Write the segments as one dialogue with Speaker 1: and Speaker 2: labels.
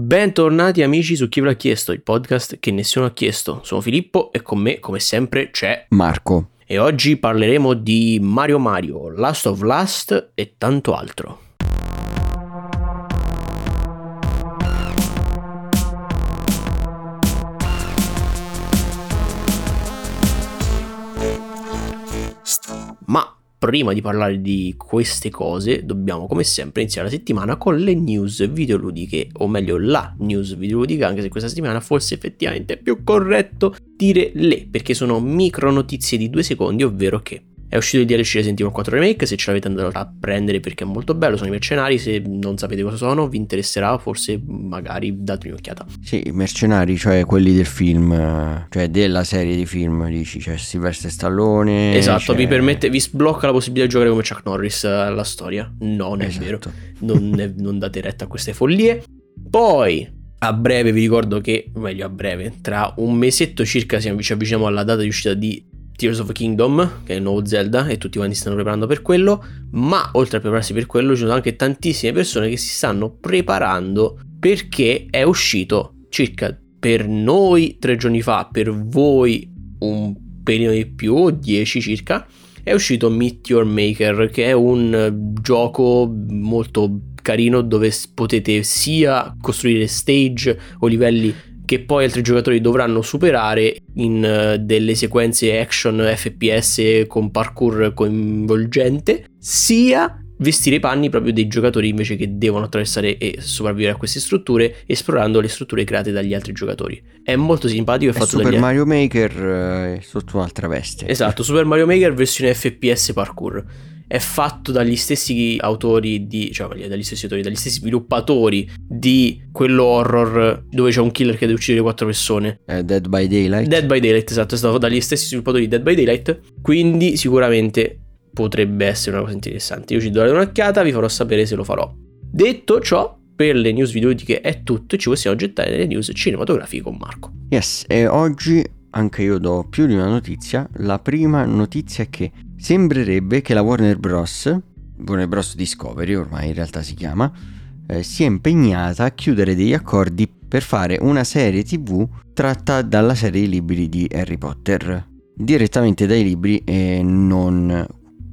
Speaker 1: Bentornati amici su Chi ve l'ha chiesto, il podcast che nessuno ha chiesto. Sono Filippo e con me, come sempre, c'è
Speaker 2: Marco.
Speaker 1: E oggi parleremo di Mario Mario, Last of Last e tanto altro. Prima di parlare di queste cose, dobbiamo come sempre iniziare la settimana con le news videoludiche, o meglio la news videoludica, anche se questa settimana forse effettivamente è più corretto dire le, perché sono micro notizie di due secondi, ovvero che è uscito il DLC Resident Evil 4 Remake, se ce l'avete andato a prendere perché è molto bello, sono i mercenari, se non sapete cosa sono vi interesserà, forse magari datemi un'occhiata.
Speaker 2: Sì, i mercenari, cioè quelli del film, cioè della serie di film, dici, cioè Silvestre Stallone.
Speaker 1: Esatto,
Speaker 2: c'è...
Speaker 1: vi permette, vi sblocca la possibilità di giocare come Chuck Norris alla storia. No, non è
Speaker 2: Esatto.
Speaker 1: vero, non, è- non date retta a queste follie. Poi... A breve vi ricordo che, o meglio a breve, tra un mesetto circa ci avviciniamo alla data di uscita di Tears of the Kingdom, che è il nuovo Zelda, e tutti quanti stanno preparando per quello, ma oltre a prepararsi per quello ci sono anche tantissime persone che si stanno preparando perché è uscito circa per noi tre giorni fa, per voi un pelino di più, 10 circa, è uscito Meteor Maker, che è un gioco molto carino dove potete sia costruire stage o livelli che poi altri giocatori dovranno superare in eh, delle sequenze action FPS con parkour coinvolgente, sia vestire i panni proprio dei giocatori invece che devono attraversare e sopravvivere a queste strutture esplorando le strutture create dagli altri giocatori. È molto simpatico, è
Speaker 2: È
Speaker 1: fatto
Speaker 2: Super
Speaker 1: dagli
Speaker 2: Mario Maker eh, sotto un'altra veste.
Speaker 1: Esatto, Super Mario Maker versione FPS parkour. È fatto dagli stessi autori di. cioè dagli stessi autori, dagli stessi sviluppatori di quello horror dove c'è un killer che deve uccidere quattro persone.
Speaker 2: Eh, Dead by Daylight.
Speaker 1: Dead by Daylight, esatto, è stato dagli stessi sviluppatori di Dead by Daylight. Quindi sicuramente potrebbe essere una cosa interessante. Io ci do un'occhiata, vi farò sapere se lo farò. Detto ciò, per le news videoludiche è tutto ci possiamo gettare nelle news cinematografiche con Marco.
Speaker 2: Yes, e oggi anche io do più di una notizia. La prima notizia è che sembrerebbe che la Warner Bros. Warner Bros. Discovery ormai in realtà si chiama, eh, sia impegnata a chiudere degli accordi per fare una serie tv tratta dalla serie di libri di Harry Potter. Direttamente dai libri e non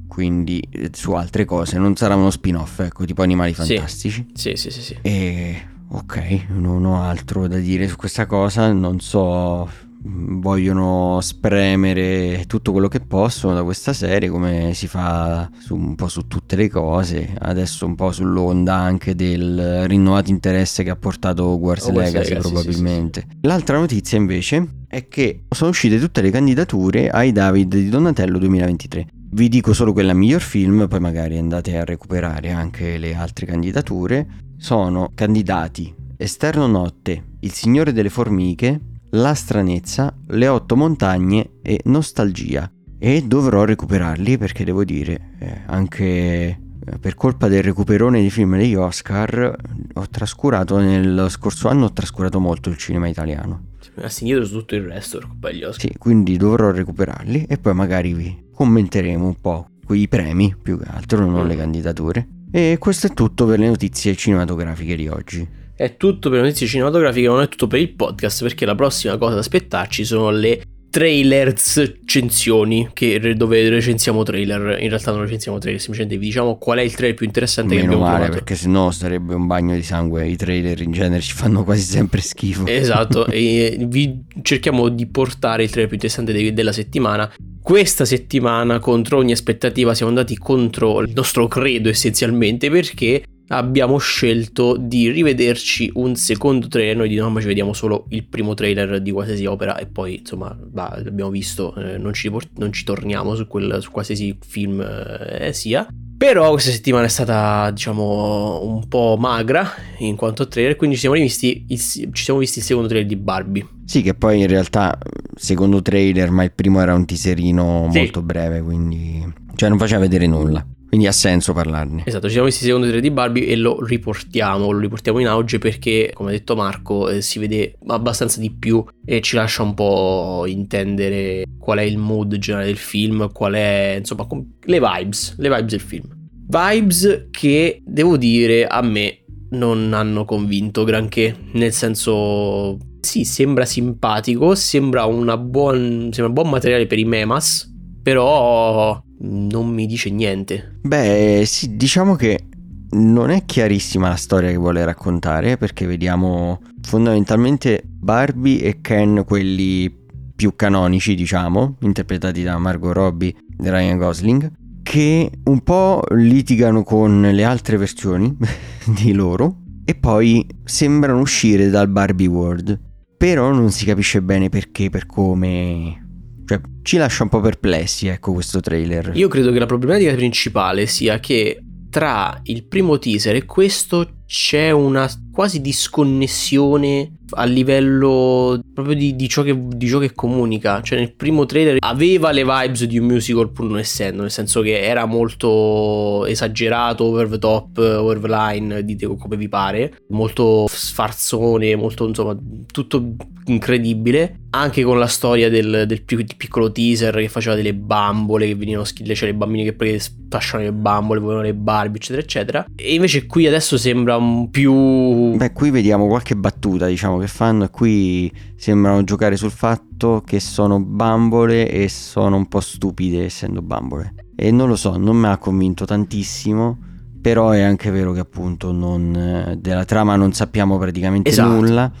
Speaker 2: quindi su altre cose. Non sarà uno spin-off, ecco, tipo Animali
Speaker 1: Sì.
Speaker 2: Fantastici.
Speaker 1: Sì, sì, sì, sì.
Speaker 2: E ok, non ho altro da dire su questa cosa, non so, vogliono spremere tutto quello che possono da questa serie come si fa su, un po' su tutte le cose, adesso un po' sull'onda anche del rinnovato interesse che ha portato Hogwarts
Speaker 1: Hogwarts
Speaker 2: Legacy
Speaker 1: Legacy,
Speaker 2: probabilmente. L'altra notizia invece è che sono uscite tutte le candidature ai David di Donatello 2023. Vi dico solo quella miglior film, poi magari andate a recuperare anche le altre candidature. Sono candidati Esterno Notte, Il Signore delle Formiche, La Stranezza, Le Otto Montagne e Nostalgia. E dovrò recuperarli perché devo dire, eh, anche eh, per colpa del recuperone di film degli Oscar, ho trascurato nel scorso anno, ho trascurato molto il cinema italiano.
Speaker 1: Rimasti indietro su tutto il resto colpa degli Oscar.
Speaker 2: Sì, quindi dovrò recuperarli e poi magari vi commenteremo un po' quei premi, più che altro, non le candidature. E questo è tutto per le notizie cinematografiche di oggi.
Speaker 1: È tutto per le notizie cinematografiche, non è tutto per il podcast, perché la prossima cosa da aspettarci sono le trailers censioni, che dove recensiamo trailer. In realtà non recensiamo trailer, semplicemente vi diciamo qual è il trailer più interessante che
Speaker 2: Meno
Speaker 1: abbiamo
Speaker 2: male,
Speaker 1: trovato.
Speaker 2: perché sennò sarebbe un bagno di sangue. I trailer in genere ci fanno quasi sempre schifo.
Speaker 1: Esatto, e vi cerchiamo di portare il trailer più interessante de- della settimana. Questa settimana, contro ogni aspettativa, siamo andati contro il nostro credo essenzialmente perché abbiamo scelto di rivederci un secondo trailer. Noi di norma ci vediamo solo il primo trailer di qualsiasi opera e poi insomma bah, l'abbiamo visto, eh, non, ci, non ci torniamo su, quel, su qualsiasi film eh, sia. Però questa settimana è stata, diciamo, un po' magra in quanto a trailer, quindi ci siamo rivisti il, ci siamo visti il secondo trailer di Barbie.
Speaker 2: Sì, che poi in realtà, secondo trailer, ma il primo era un teaserino
Speaker 1: Sì.
Speaker 2: molto breve, quindi... Cioè non faceva vedere nulla. Quindi ha senso parlarne.
Speaker 1: Esatto, ci siamo il secondo trailer di Barbie e lo riportiamo, lo riportiamo in auge perché, come ha detto Marco, eh, si vede abbastanza di più e ci lascia un po' intendere qual è il mood generale del film, qual è, insomma, com- le vibes, le vibes del film. Vibes che, devo dire, a me non hanno convinto granché, nel senso sì, sembra simpatico, sembra, buon, sembra un buon materiale per i memas, però non mi dice niente.
Speaker 2: Beh, sì, diciamo che non è chiarissima la storia che vuole raccontare perché vediamo fondamentalmente Barbie e Ken quelli più canonici, diciamo, interpretati da Margot Robbie e Ryan Gosling, che un po' litigano con le altre versioni di loro e poi sembrano uscire dal Barbie World. Però non si capisce bene perché, per come. Cioè, ci lascia un po' perplessi, ecco, questo trailer.
Speaker 1: Io credo che la problematica principale sia che tra il primo teaser e questo c'è una quasi disconnessione a livello proprio di, di, ciò che, di, ciò che, comunica. Cioè, nel primo trailer aveva le vibes di un musical, pur non essendo, nel senso che era molto esagerato, over the top, over the line, dite come vi pare, molto sfarzone, molto insomma, tutto incredibile. Anche con la storia del, del piccolo teaser che faceva delle bambole che venivano schille, cioè le bambine che poi fasciano le bambole, volevano le Barbie, eccetera, eccetera. E invece qui adesso sembra un più.
Speaker 2: Beh, qui vediamo qualche battuta, diciamo, che fanno, e qui sembrano giocare sul fatto che sono bambole e sono un po' stupide essendo bambole. E non lo so, non mi ha convinto tantissimo. Però è anche vero che appunto non, della trama non sappiamo praticamente esatto. nulla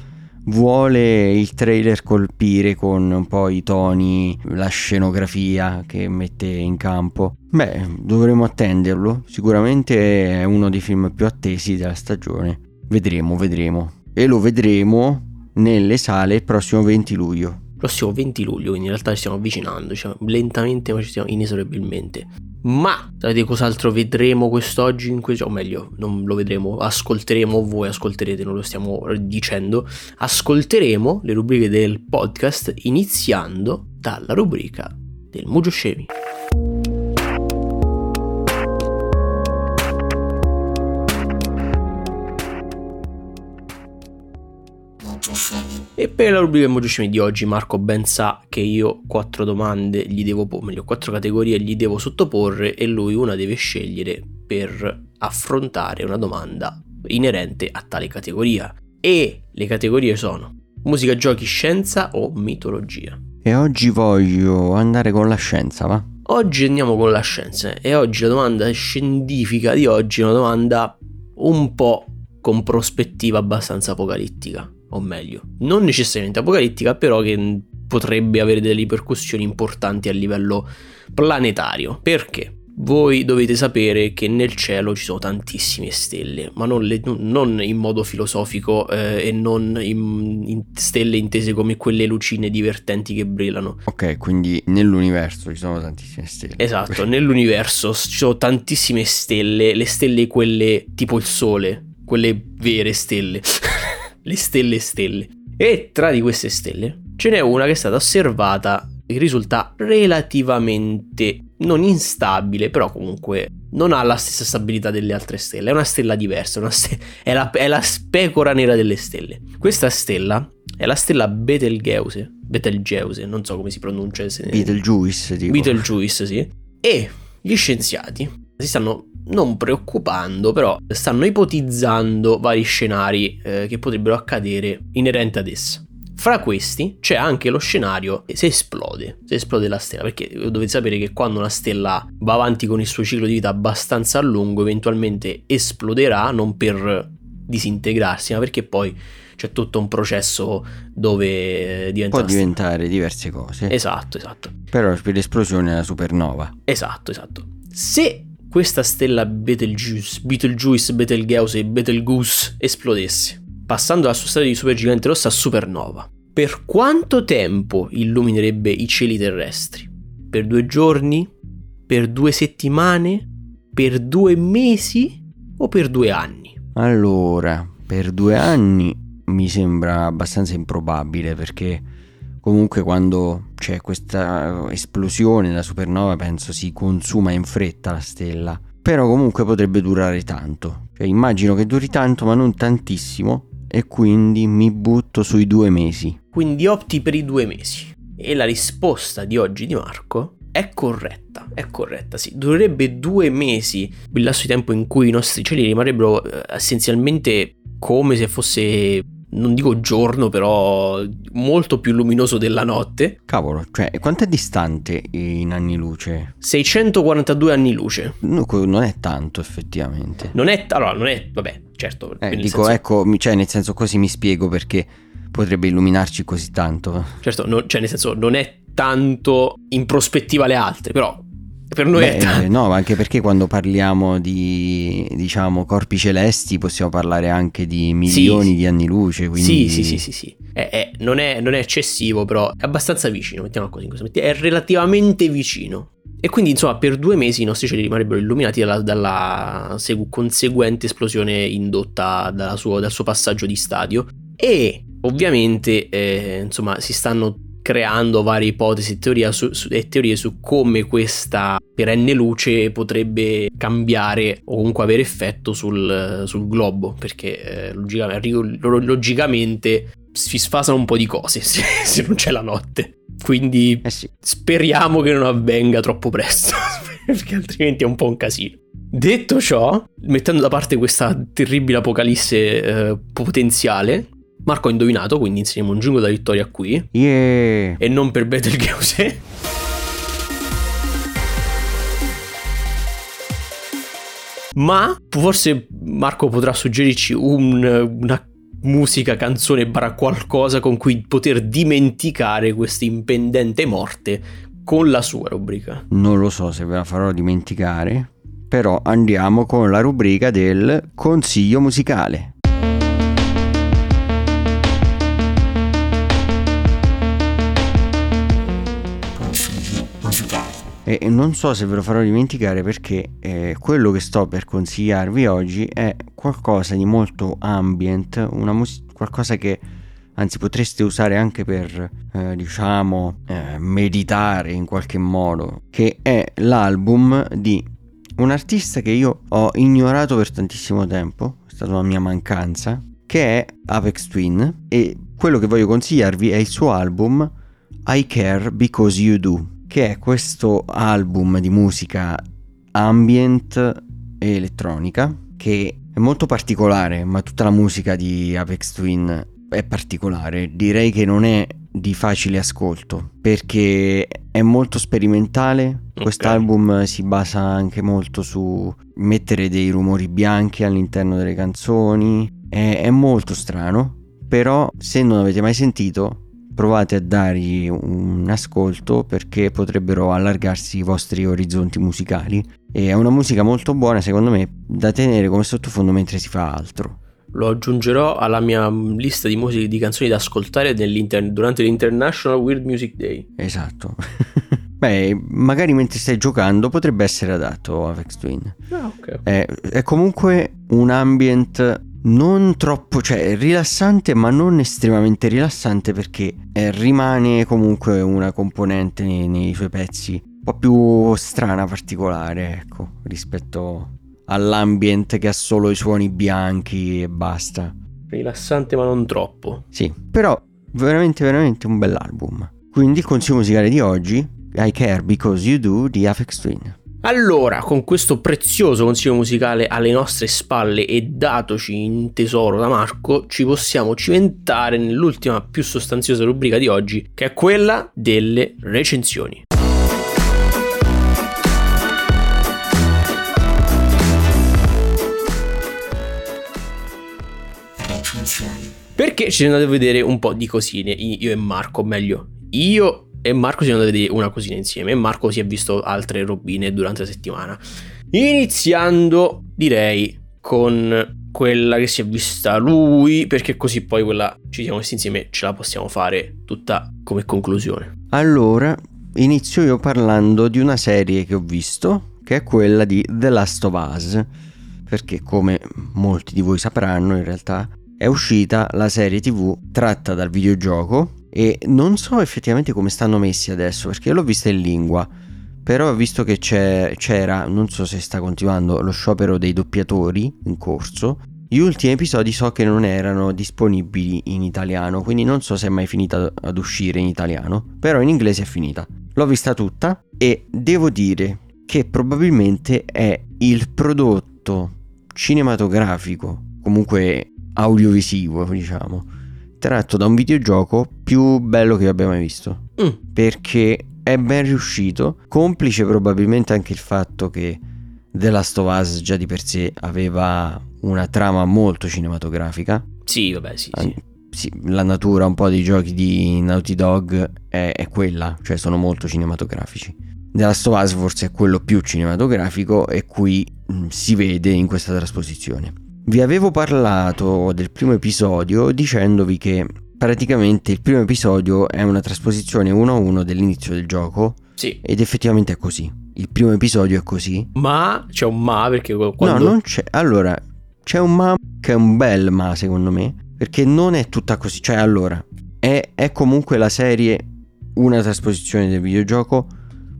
Speaker 2: vuole il trailer colpire con un po' i toni, la scenografia che mette in campo. Beh, dovremo attenderlo, sicuramente è uno dei film più attesi della stagione. Vedremo, vedremo. E lo vedremo nelle sale il prossimo 20 luglio.
Speaker 1: Prossimo 20 luglio, quindi in realtà ci stiamo avvicinando, cioè lentamente ma ci stiamo inesorabilmente. Ma sapete cos'altro vedremo quest'oggi? In questo, o meglio, non lo vedremo, ascolteremo, voi ascolterete, non lo stiamo dicendo. Ascolteremo le rubriche del podcast iniziando dalla rubrica del Mugio Scemi. E per la rubrica Emojicemi di oggi Marco ben sa che io quattro domande gli devo, o meglio quattro categorie gli devo sottoporre e lui una deve scegliere per affrontare una domanda inerente a tale categoria. E le categorie sono musica, giochi, scienza o mitologia.
Speaker 2: E oggi voglio andare con la scienza, va?
Speaker 1: Oggi andiamo con la scienza e oggi la domanda scientifica di oggi è una domanda un po' con prospettiva abbastanza apocalittica o meglio, non necessariamente apocalittica, però che potrebbe avere delle ripercussioni importanti a livello planetario. Perché? Voi dovete sapere che nel cielo ci sono tantissime stelle, ma non, le, non in modo filosofico eh, e non in, in, stelle intese come quelle lucine divertenti che brillano.
Speaker 2: Ok, quindi nell'universo ci sono tantissime stelle.
Speaker 1: Esatto, nell'universo ci sono tantissime stelle, le stelle quelle tipo il Sole, quelle vere stelle. Le stelle stelle. E tra di queste stelle ce n'è una che è stata osservata che risulta relativamente non instabile, però comunque non ha la stessa stabilità delle altre stelle. È una stella diversa, una ste- è, la, è, la, specora nera delle stelle. Questa stella è la stella Betelgeuse. Betelgeuse, non so come si pronuncia. Se...
Speaker 2: Betelgeuse, dico.
Speaker 1: Betelgeuse, sì. E gli scienziati si stanno non preoccupando, però stanno ipotizzando vari scenari eh, che potrebbero accadere inerenti ad essa. Fra questi c'è anche lo scenario se esplode, se esplode la stella, perché dovete sapere che quando una stella va avanti con il suo ciclo di vita abbastanza lungo, eventualmente esploderà non per disintegrarsi, ma perché poi c'è tutto un processo dove
Speaker 2: eh, diventa... Può diventare diverse cose.
Speaker 1: Esatto, esatto.
Speaker 2: Però per l'esplosione è la supernova.
Speaker 1: Esatto, esatto. Se questa stella Betelgeuse, Betelgeuse, Betelgeuse e Betelgeuse esplodesse, passando dalla sua stella di supergigante rossa supernova, per quanto tempo illuminerebbe i cieli terrestri? Per due giorni? Per due settimane? Per due mesi? O per due anni?
Speaker 2: Allora, per due anni mi sembra abbastanza improbabile perché comunque quando c'è questa esplosione da supernova penso si consuma in fretta la stella. Però comunque potrebbe durare tanto. Cioè, immagino che duri tanto ma non tantissimo e quindi mi butto sui due mesi.
Speaker 1: Quindi opti per i due mesi. E la risposta di oggi di Marco è corretta, è corretta, sì. Durerebbe due mesi il lasso di tempo in cui i nostri cieli rimarrebbero eh, essenzialmente come se fosse non dico giorno, però molto più luminoso della notte.
Speaker 2: Cavolo, cioè, quanto è distante in anni luce?
Speaker 1: 642 anni luce.
Speaker 2: No, non è tanto, effettivamente.
Speaker 1: Non è, allora, non è, vabbè, certo.
Speaker 2: Eh, dico, senso... ecco, cioè, nel senso così mi spiego perché potrebbe illuminarci così tanto.
Speaker 1: Certo, no, cioè, nel senso, non è tanto in prospettiva alle altre, però per noi
Speaker 2: Beh,
Speaker 1: è tanto.
Speaker 2: No, anche perché quando parliamo di diciamo corpi celesti possiamo parlare anche di milioni sì, di anni luce. Quindi...
Speaker 1: Sì, sì, sì, sì, sì. È, è, non, è, non, è, eccessivo, però è abbastanza vicino, mettiamo così, è relativamente vicino. E quindi, insomma, per due mesi i nostri cieli rimarrebbero illuminati dalla, dalla conseguente esplosione indotta suo, dal suo passaggio di stadio. E ovviamente, eh, insomma, si stanno creando varie ipotesi e teorie su, su, e teorie su come questa perenne luce potrebbe cambiare o comunque avere effetto sul, sul globo, perché eh, logicamente, logicamente, si sfasano un po' di cose se, se non c'è la notte. Quindi eh sì. speriamo che non avvenga troppo presto, perché altrimenti è un po' un casino. Detto ciò, mettendo da parte questa terribile apocalisse eh, potenziale, Marco ha indovinato, quindi insegniamo un giungo da vittoria qui.
Speaker 2: Yeah.
Speaker 1: E non per Betelgeuse. Ma forse Marco potrà suggerirci un, una musica, canzone, barra qualcosa con cui poter dimenticare questa impendente morte con la sua rubrica.
Speaker 2: Non lo so se ve la farò dimenticare, però andiamo con la rubrica del consiglio musicale. E non so se ve lo farò dimenticare perché eh, quello che sto per consigliarvi oggi è qualcosa di molto ambient, mus- qualcosa che anzi potreste usare anche per, eh, diciamo, eh, meditare in qualche modo, che è l'album di un artista che io ho ignorato per tantissimo tempo, è stata una mia mancanza, che è Apex Twin. E quello che voglio consigliarvi è il suo album I Care Because You Do che è questo album di musica ambient e elettronica che è molto particolare, ma tutta la musica di Apex Twin è particolare. Direi che non è di facile ascolto perché è molto sperimentale. Okay. Quest'album si basa anche molto su mettere dei rumori bianchi all'interno delle canzoni. È, è molto strano, però se non avete mai sentito provate a dargli un ascolto perché potrebbero allargarsi i vostri orizzonti musicali e è una musica molto buona secondo me da tenere come sottofondo mentre si fa altro.
Speaker 1: Lo aggiungerò alla mia lista di musiche di canzoni da ascoltare durante l'International Weird Music Day.
Speaker 2: Esatto. Beh, magari mentre stai giocando potrebbe essere adatto a Vex Twin.
Speaker 1: Ah, okay.
Speaker 2: È, è comunque un ambient non troppo, cioè rilassante ma non estremamente rilassante perché eh, rimane comunque una componente nei, nei, suoi pezzi un po' più strana, particolare, ecco, rispetto all'ambient che ha solo i suoni bianchi e basta.
Speaker 1: Rilassante ma non troppo.
Speaker 2: Sì, però veramente veramente un bell'album. Quindi il consiglio musicale di oggi, I Care Because You Do di Afex Twin.
Speaker 1: Allora, con questo prezioso consiglio musicale alle nostre spalle e datoci in tesoro da Marco, ci possiamo cimentare nell'ultima più sostanziosa rubrica di oggi, che è quella delle recensioni. Perché ci siamo andati a vedere un po' di cosine, io e Marco, meglio, io e Marco si è andato a vedere una cosina insieme e Marco si è visto altre robine durante la settimana. Iniziando, direi, con quella che si è vista lui, perché così poi quella ci siamo messi insieme ce la possiamo fare tutta come conclusione.
Speaker 2: Allora, inizio io parlando di una serie che ho visto, che è quella di The Last of Us, perché come molti di voi sapranno in realtà è uscita la serie tv tratta dal videogioco e non so effettivamente come stanno messi adesso perché l'ho vista in lingua però visto che c'era non so se sta continuando lo sciopero dei doppiatori in corso gli ultimi episodi so che non erano disponibili in italiano quindi non so se è mai finita ad uscire in italiano però in inglese è finita. L'ho vista tutta e devo dire che probabilmente è il prodotto cinematografico, comunque audiovisivo, diciamo, tratto da un videogioco più bello che abbia mai visto.
Speaker 1: Mm.
Speaker 2: Perché è ben riuscito, complice probabilmente anche il fatto che The Last of Us già di per sé aveva una trama molto cinematografica.
Speaker 1: Sì, vabbè, sì, sì.
Speaker 2: Sì, la natura un po' dei giochi di Naughty Dog è, è quella, cioè sono molto cinematografici. The Last of Us forse è quello più cinematografico e qui mh, si vede in questa trasposizione. Vi avevo parlato del primo episodio dicendovi che praticamente il primo episodio è una trasposizione uno a uno dell'inizio del gioco.
Speaker 1: Sì.
Speaker 2: Ed effettivamente è così. Il primo episodio è così.
Speaker 1: Ma c'è un ma perché quando...
Speaker 2: No, non c'è. Allora, c'è un ma che è un bel ma secondo me. Perché non è tutta così. Cioè, allora, è, è comunque la serie una trasposizione del videogioco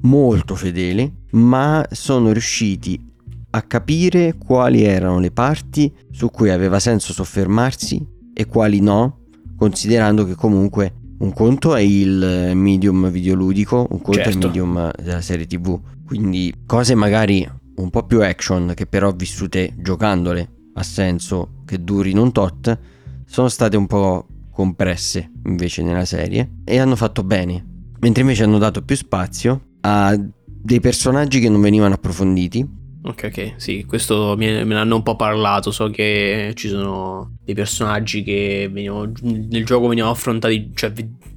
Speaker 2: molto fedele, ma sono riusciti a capire quali erano le parti su cui aveva senso soffermarsi e quali no, considerando che comunque un conto è il medium videoludico, un conto
Speaker 1: Certo.
Speaker 2: è il medium della serie TV. Quindi cose magari un po' più action che però vissute giocandole ha senso che durino un tot, sono state un po' compresse invece nella serie e hanno fatto bene. Mentre invece hanno dato più spazio a dei personaggi che non venivano approfonditi,
Speaker 1: Ok, ok, sì, questo me, ne hanno un po' parlato. So che ci sono dei personaggi che venivano, nel gioco venivano affrontati, cioè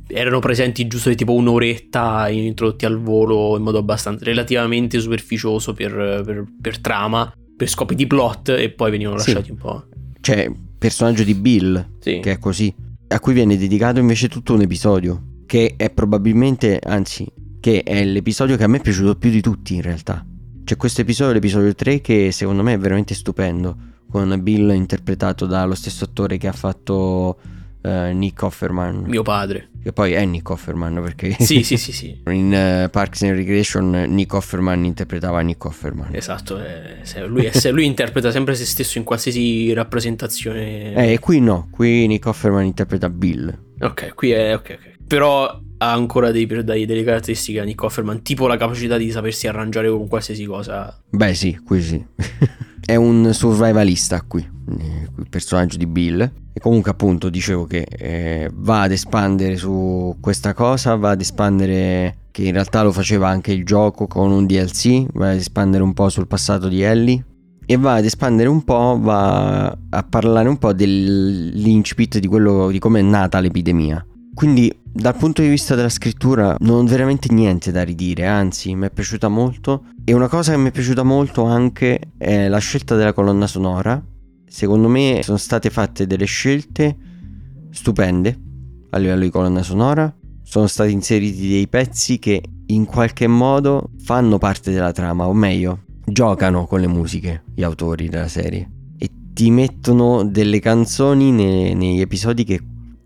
Speaker 1: erano presenti giusto tipo un'oretta, introdotti al volo in modo abbastanza relativamente superficioso per, per- per trama, per scopi di plot, e poi venivano
Speaker 2: Sì.
Speaker 1: lasciati un po'.
Speaker 2: C'è il personaggio di Bill,
Speaker 1: Sì.
Speaker 2: che è così, a cui viene dedicato invece tutto un episodio, che è probabilmente, anzi, che è l'episodio che a me è piaciuto più di tutti in realtà. C'è questo episodio, l'episodio 3, che secondo me è veramente stupendo, con Bill interpretato dallo stesso attore che ha fatto eh, Nick Offerman,
Speaker 1: Mio padre.
Speaker 2: che poi è Nick Offerman perché
Speaker 1: Sì, sì, sì, sì.
Speaker 2: in eh, Parks and Recreation Nick Offerman interpretava Nick Offerman.
Speaker 1: Esatto, eh, lui, è- lui interpreta sempre se stesso in qualsiasi rappresentazione.
Speaker 2: Eh, e qui no, qui Nick Offerman interpreta Bill.
Speaker 1: Ok, qui è ok, ok. Però ha ancora dei, dei- delle caratteristiche a Nick Offerman, tipo la capacità di sapersi arrangiare con qualsiasi cosa.
Speaker 2: Beh sì, qui sì. è un survivalista qui, il personaggio di Bill. E comunque appunto dicevo che eh, va ad espandere su questa cosa, va ad espandere che in realtà lo faceva anche il gioco con un DLC, va ad espandere un po' sul passato di Ellie. E va ad espandere un po', va a parlare un po' dell'incipit di quello di come è nata l'epidemia. Quindi dal punto di vista della scrittura non ho veramente niente da ridire, anzi mi è piaciuta molto. E una cosa che mi è piaciuta molto anche è la scelta della colonna sonora. Secondo me sono state fatte delle scelte stupende a livello di colonna sonora, sono stati inseriti dei pezzi che in qualche modo fanno parte della trama, o meglio, giocano con le musiche, gli autori della serie. E ti mettono delle canzoni ne- negli episodi che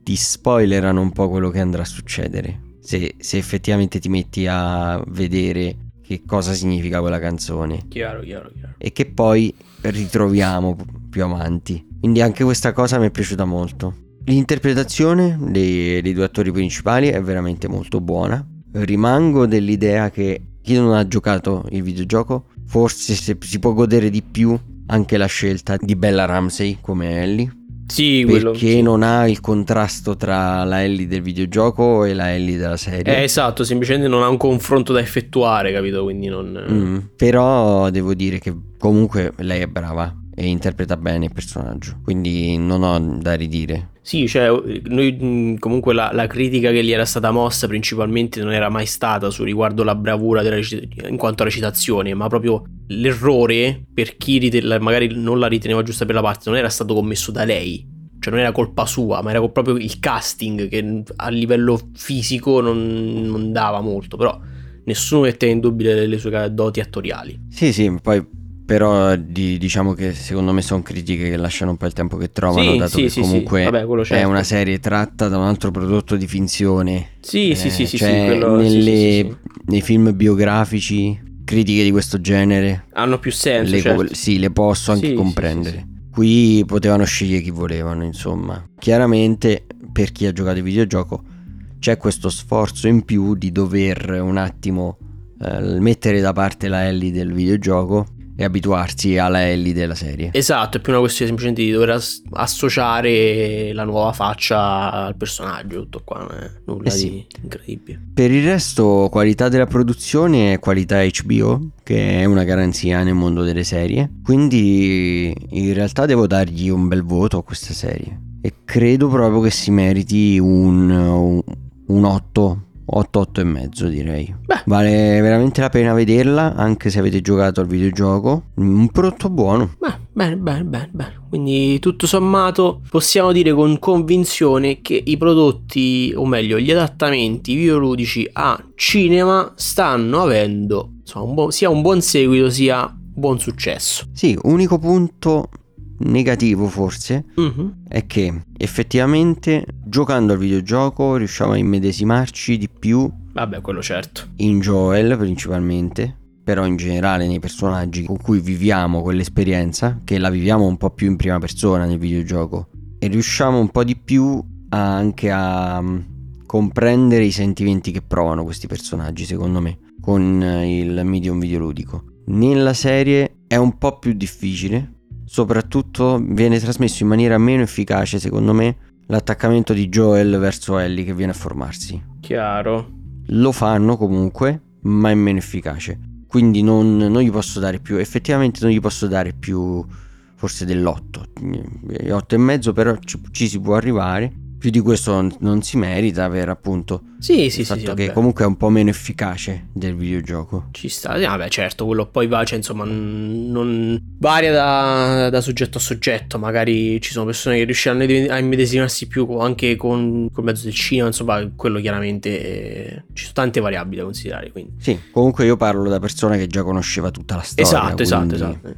Speaker 2: ti spoilerano un po' quello che andrà a succedere. Se, se effettivamente ti metti a vedere che cosa significa quella canzone
Speaker 1: Chiaro, chiaro, chiaro.
Speaker 2: e che poi ritroviamo più avanti. Quindi anche questa cosa mi è piaciuta molto. L'interpretazione dei, dei due attori principali è veramente molto buona. Rimango dell'idea che chi non ha giocato il videogioco forse se- si può godere di più anche la scelta di Bella Ramsey come Ellie
Speaker 1: Sì, quello.
Speaker 2: perché
Speaker 1: sì.
Speaker 2: non ha il contrasto tra la Ellie del videogioco e la Ellie della serie.
Speaker 1: Eh, esatto, semplicemente non ha un confronto da effettuare, capito? Quindi non.
Speaker 2: Mm, però devo dire che comunque lei è brava e interpreta bene il personaggio, quindi non ho da ridire.
Speaker 1: Sì, cioè, noi comunque la, la critica che gli era stata mossa principalmente non era mai stata su riguardo la bravura della reci- in quanto a recitazione, ma proprio l'errore per chi rite- magari non la riteneva giusta per la parte non era stato commesso da lei. Cioè non era colpa sua, ma era proprio il casting che a livello fisico non, non dava molto, però nessuno metteva in dubbio le, le sue doti attoriali.
Speaker 2: Sì, sì, poi però di- diciamo che secondo me sono critiche che lasciano un po' il tempo che trovano,
Speaker 1: Sì,
Speaker 2: dato
Speaker 1: sì,
Speaker 2: che
Speaker 1: sì,
Speaker 2: comunque.
Speaker 1: Vabbè, quello
Speaker 2: è
Speaker 1: certo.
Speaker 2: una serie tratta da un altro prodotto di finzione.
Speaker 1: Sì, sì,
Speaker 2: Eh,
Speaker 1: sì, sì,
Speaker 2: cioè,
Speaker 1: sì, quello-
Speaker 2: nelle- nei film biografici, critiche di questo genere,
Speaker 1: Hanno più senso,
Speaker 2: le,
Speaker 1: certo.
Speaker 2: sì, le posso anche comprendere. Qui potevano scegliere chi volevano, insomma. Chiaramente, per chi ha giocato il videogioco, c'è questo sforzo in più di dover un attimo eh, mettere da parte la Ellie del videogioco e abituarsi alla Ellie della serie.
Speaker 1: Esatto, è più una questione semplicemente di dover as- associare la nuova faccia al personaggio, tutto qua, è nulla
Speaker 2: Eh sì.
Speaker 1: di incredibile.
Speaker 2: Per il resto, qualità della produzione e qualità HBO, che è una garanzia nel mondo delle serie. Quindi in realtà devo dargli un bel voto a questa serie. E credo proprio che si meriti un, un, un 8. 8, 8 e mezzo direi.
Speaker 1: Beh.
Speaker 2: Vale veramente la pena vederla, anche se avete giocato al videogioco. Un prodotto buono.
Speaker 1: Beh, bene, bene, bene, bene. Quindi tutto sommato possiamo dire con convinzione che i prodotti, o meglio, gli adattamenti videoludici a cinema stanno avendo insomma, un buon- sia un buon seguito sia buon successo.
Speaker 2: Sì, unico punto negativo forse
Speaker 1: Mhm.
Speaker 2: è che effettivamente giocando al videogioco riusciamo a immedesimarci di più
Speaker 1: Vabbè, quello certo.
Speaker 2: in Joel principalmente, però in generale nei personaggi con cui viviamo quell'esperienza, che la viviamo un po' più in prima persona nel videogioco, e riusciamo un po' di più a- anche a mm, comprendere i sentimenti che provano questi personaggi, secondo me, con eh, il medium videoludico. Nella serie è un po' più difficile, soprattutto viene trasmesso in maniera meno efficace, secondo me, l'attaccamento di Joel verso Ellie che viene a formarsi
Speaker 1: Chiaro.
Speaker 2: lo fanno comunque, ma è meno efficace. Quindi non, non gli posso dare più, effettivamente non gli posso dare più forse dell'8. 8 e mezzo però ci, ci si può arrivare. Più di questo non, si merita per appunto
Speaker 1: Sì,
Speaker 2: il
Speaker 1: sì, sì,
Speaker 2: fatto
Speaker 1: sì,
Speaker 2: che
Speaker 1: vabbè.
Speaker 2: comunque è un po' meno efficace del videogioco.
Speaker 1: Ci sta, Sì, vabbè certo, quello poi va, cioè, insomma, non varia da, da soggetto a soggetto, magari ci sono persone che riusciranno a immedesimarsi più anche con col mezzo del cinema, insomma, quello chiaramente eh, ci sono tante variabili da considerare, quindi.
Speaker 2: Sì, comunque io parlo da persona che già conosceva tutta la storia.
Speaker 1: Esatto, esatto, esatto.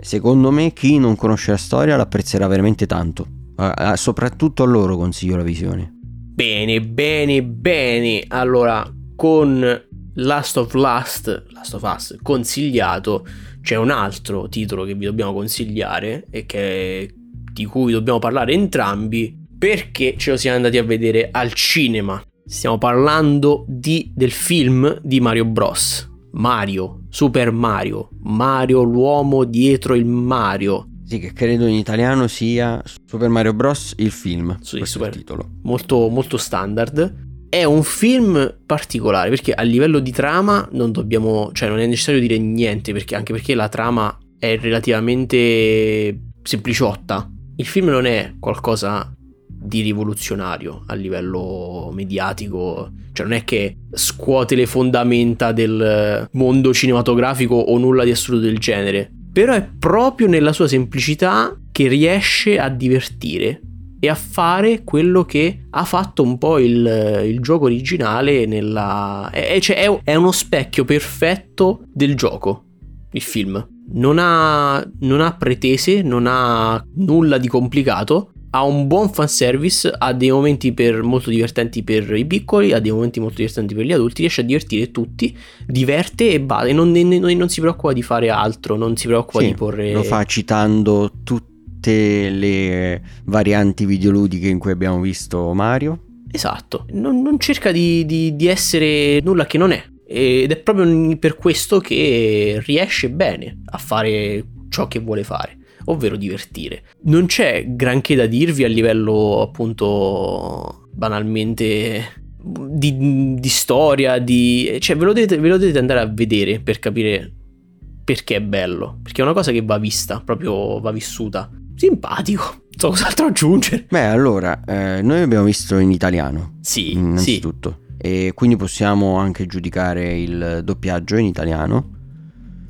Speaker 2: Secondo me chi non conosce la storia l'apprezzerà veramente tanto. Ah, ah, soprattutto a loro consiglio la visione.
Speaker 1: Bene, bene, bene. Allora, con Last of Last, Last of Us consigliato, c'è un altro titolo che vi dobbiamo consigliare e che di cui dobbiamo parlare entrambi perché ce lo siamo andati a vedere al cinema. Stiamo parlando di- del film di Mario Bros. Mario, Super Mario, Mario l'uomo dietro il Mario.
Speaker 2: Sì, che credo in italiano sia Super Mario Bros. il film.
Speaker 1: Sì, Super-
Speaker 2: titolo.
Speaker 1: molto, molto standard. È un film particolare perché a livello di trama non dobbiamo, cioè non è necessario dire niente perché anche perché la trama è relativamente sempliciotta. Il film non è qualcosa di rivoluzionario a livello mediatico, cioè non è che scuote le fondamenta del mondo cinematografico o nulla di assoluto del genere, però è proprio nella sua semplicità che riesce a divertire e a fare quello che ha fatto un po' il, il gioco originale nella... È, cioè, è- è uno specchio perfetto del gioco, il film. Non ha, non ha pretese, non ha nulla di complicato, ha un buon fanservice, ha dei momenti per- molto divertenti per i piccoli, ha dei momenti molto divertenti per gli adulti, riesce a divertire tutti, diverte e va, e non, non- non si preoccupa di fare altro, non si preoccupa
Speaker 2: Sì,
Speaker 1: di porre...
Speaker 2: Lo fa citando tutte le varianti videoludiche in cui abbiamo visto Mario.
Speaker 1: Esatto, non, non cerca di, di- di essere nulla che non è. Ed è proprio per questo che riesce bene a fare ciò che vuole fare, ovvero divertire. Non c'è granché da dirvi a livello appunto banalmente di, di storia, di... cioè ve lo, dovete, ve lo dovete andare a vedere per capire perché è bello, perché è una cosa che va vista, proprio va vissuta. Simpatico, non so cos'altro aggiungere.
Speaker 2: Beh, allora, eh, noi abbiamo visto in italiano,
Speaker 1: Sì, sì,
Speaker 2: innanzitutto. E quindi possiamo anche giudicare il doppiaggio in italiano.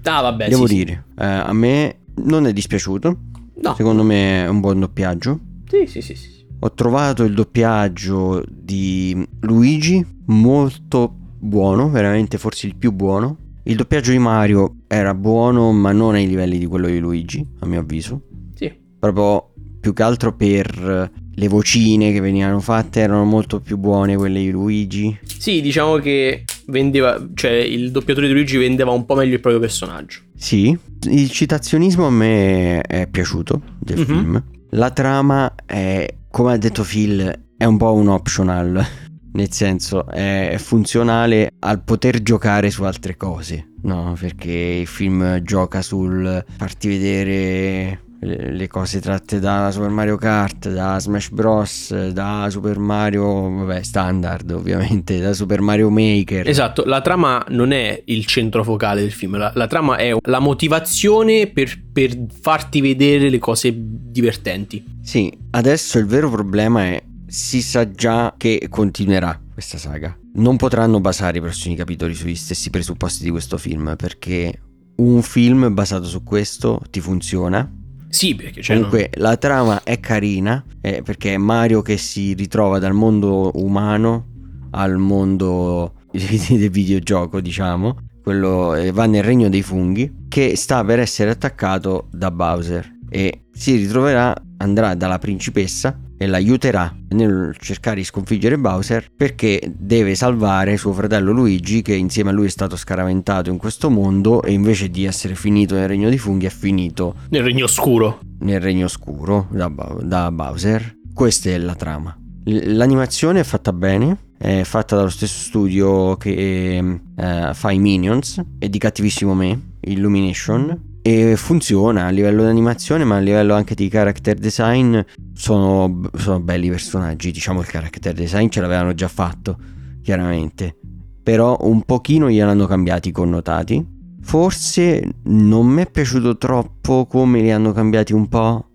Speaker 1: Ah, vabbè,
Speaker 2: Devo
Speaker 1: sì, sì.
Speaker 2: dire, eh, a me non è dispiaciuto.
Speaker 1: No.
Speaker 2: Secondo me è un buon doppiaggio.
Speaker 1: Sì, sì, sì, sì.
Speaker 2: Ho trovato il doppiaggio di Luigi molto buono, veramente forse il più buono. Il doppiaggio di Mario era buono, ma non ai livelli di quello di Luigi, a mio avviso.
Speaker 1: Sì.
Speaker 2: Proprio più che altro per le vocine che venivano fatte erano molto più buone quelle di Luigi.
Speaker 1: Sì, diciamo che vendeva, cioè il doppiatore di Luigi vendeva un po' meglio il proprio personaggio.
Speaker 2: Sì, il citazionismo a me è piaciuto del
Speaker 1: Mhm.
Speaker 2: film. La trama è, come ha detto Phil, è un po' un optional. nel senso è funzionale al poter giocare su altre cose, no? Perché il film gioca sul farti vedere le cose tratte da Super Mario Kart, da Smash Bros, da Super Mario, vabbè, standard ovviamente, da Super Mario Maker.
Speaker 1: Esatto, la trama non è il centro focale del film, la, la trama è la motivazione per, per farti vedere le cose divertenti.
Speaker 2: Sì, adesso il vero problema è si sa già che continuerà questa saga. Non potranno basare i prossimi capitoli sugli stessi presupposti di questo film perché un film basato su questo ti funziona.
Speaker 1: Sì, perché cioè
Speaker 2: Comunque
Speaker 1: no.
Speaker 2: la trama è carina eh, perché è Mario che si ritrova dal mondo umano al mondo del videogioco, diciamo. Quello eh, va nel regno dei funghi che sta per essere attaccato da Bowser e si ritroverà, andrà dalla principessa e l'aiuterà nel cercare di sconfiggere Bowser perché deve salvare suo fratello Luigi che insieme a lui è stato scaraventato in questo mondo e invece di essere finito nel regno dei funghi è finito
Speaker 1: nel regno oscuro.
Speaker 2: Nel regno oscuro da, da Bowser. Questa è la trama. L'animazione è fatta bene, è fatta dallo stesso studio che eh, fa i Minions e di Cattivissimo Me, Illumination, e funziona a livello di animazione ma a livello anche di character design sono, sono belli personaggi diciamo il character design ce l'avevano già fatto chiaramente. Però un pochino gliel'hanno cambiati i connotati. Forse non mi è piaciuto troppo come li hanno cambiati un po'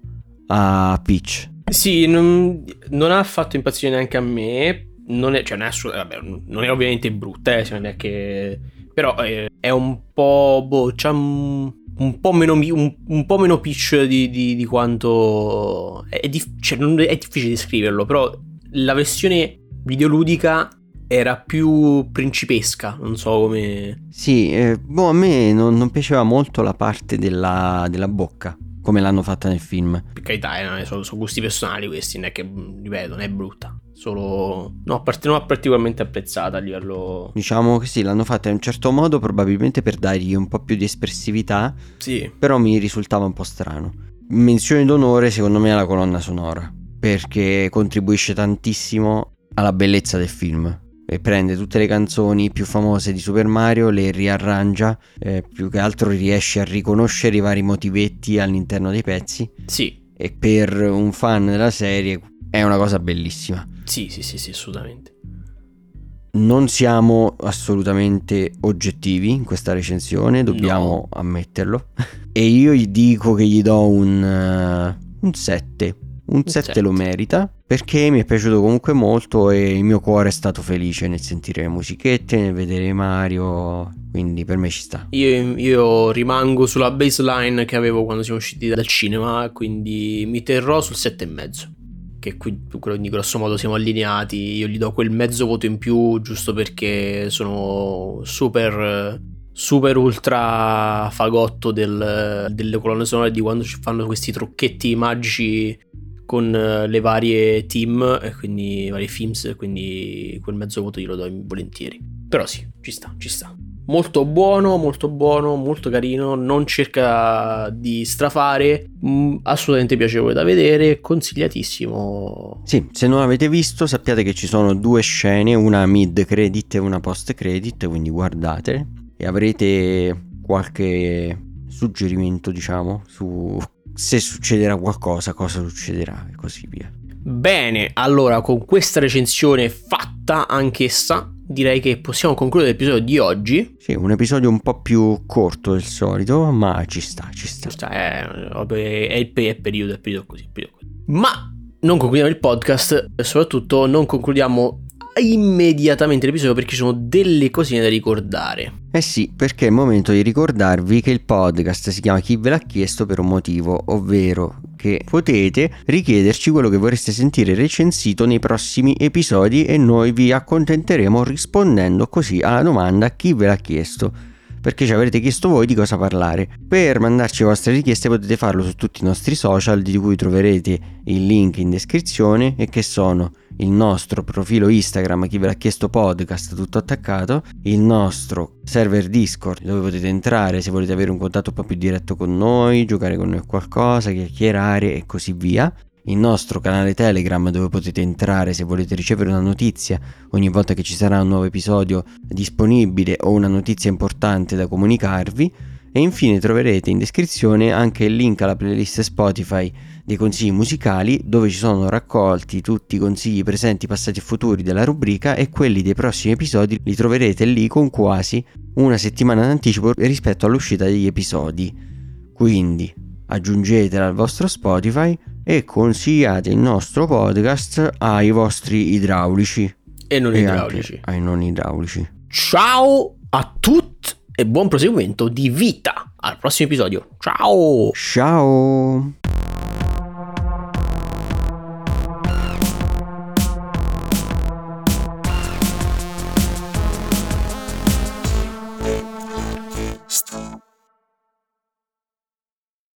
Speaker 2: a Peach.
Speaker 1: Sì non, non ha fatto impazzire neanche a me. Non è, cioè, non è, vabbè, non è ovviamente brutta eh, non è che però è, è un po' boh, c'ha un un po' meno, un, un po meno pitch di, di, di quanto... È, dif- cioè, è difficile descriverlo, però la versione videoludica era più principesca, non so come...
Speaker 2: Sì, eh, boh, a me non, non, piaceva molto la parte della, della bocca, come l'hanno fatta nel film.
Speaker 1: Per carità, eh, sono, sono gusti personali questi, non è che, ripeto, non è brutta solo no, part- non particolarmente apprezzata a livello
Speaker 2: diciamo che sì l'hanno fatta in un certo modo probabilmente per dargli un po' più di espressività
Speaker 1: sì
Speaker 2: però mi risultava un po' strano menzione d'onore secondo me alla colonna sonora perché contribuisce tantissimo alla bellezza del film e prende tutte le canzoni più famose di Super Mario, le riarrangia, eh, più che altro riesce a riconoscere i vari motivetti all'interno dei pezzi.
Speaker 1: Sì.
Speaker 2: E per un fan della serie è una cosa bellissima.
Speaker 1: Sì, sì, sì, sì, assolutamente.
Speaker 2: Non siamo assolutamente oggettivi in questa recensione, dobbiamo no. ammetterlo. e io gli dico che gli do un, uh, un 7. Un 7 lo merita perché mi è piaciuto comunque molto e il mio cuore è stato felice nel sentire le musichette, nel vedere Mario, quindi per me ci sta.
Speaker 1: Io, io rimango sulla baseline che avevo quando siamo usciti dal cinema, quindi mi terrò sul 7,5 che qui quindi grosso modo siamo allineati, io gli do quel mezzo voto in più giusto perché sono super super ultra fagotto del, delle colonne sonore di quando ci fanno questi trucchetti magici con le varie team e quindi varie films quindi quel mezzo voto glielo do volentieri. Però sì ci sta ci sta molto buono, molto buono, molto carino, non cerca di strafare, mm, assolutamente piacevole da vedere, consigliatissimo.
Speaker 2: Sì, se non avete visto sappiate che ci sono due scene, una mid credit e una post credit, quindi guardate e avrete qualche suggerimento, diciamo, su se succederà qualcosa, cosa succederà e così via.
Speaker 1: Bene, allora con questa recensione fatta anch'essa direi che possiamo concludere l'episodio di oggi.
Speaker 2: Sì, un episodio un po' più corto del solito, ma ci sta, ci sta.
Speaker 1: Ci sta è, è, il, periodo, è periodo così, periodo così. Ma non concludiamo il podcast e soprattutto non concludiamo immediatamente l'episodio perché ci sono delle cosine da ricordare.
Speaker 2: Eh sì, perché è il momento di ricordarvi che il podcast si chiama Chi ve l'ha chiesto per un motivo, ovvero che potete richiederci quello che vorreste sentire recensito nei prossimi episodi e noi vi accontenteremo rispondendo così alla domanda chi ve l'ha chiesto perché ci avrete chiesto voi di cosa parlare. Per mandarci le vostre richieste potete farlo su tutti i nostri social di cui troverete il link in descrizione e che sono il nostro profilo Instagram, chi ve l'ha chiesto podcast, tutto attaccato, il nostro server Discord dove potete entrare se volete avere un contatto un po' più diretto con noi, giocare con noi qualcosa, chiacchierare e così via il nostro canale Telegram dove potete entrare se volete ricevere una notizia ogni volta che ci sarà un nuovo episodio disponibile o una notizia importante da comunicarvi e infine troverete in descrizione anche il link alla playlist Spotify dei consigli musicali dove ci sono raccolti tutti i consigli presenti, passati e futuri della rubrica e quelli dei prossimi episodi li troverete lì con quasi una settimana d'anticipo rispetto all'uscita degli episodi. Quindi aggiungetela al vostro Spotify e consigliate il nostro podcast ai vostri idraulici.
Speaker 1: E non
Speaker 2: e
Speaker 1: idraulici.
Speaker 2: ai non idraulici.
Speaker 1: Ciao a tutti e buon proseguimento di vita. Al prossimo episodio. Ciao!
Speaker 2: Ciao!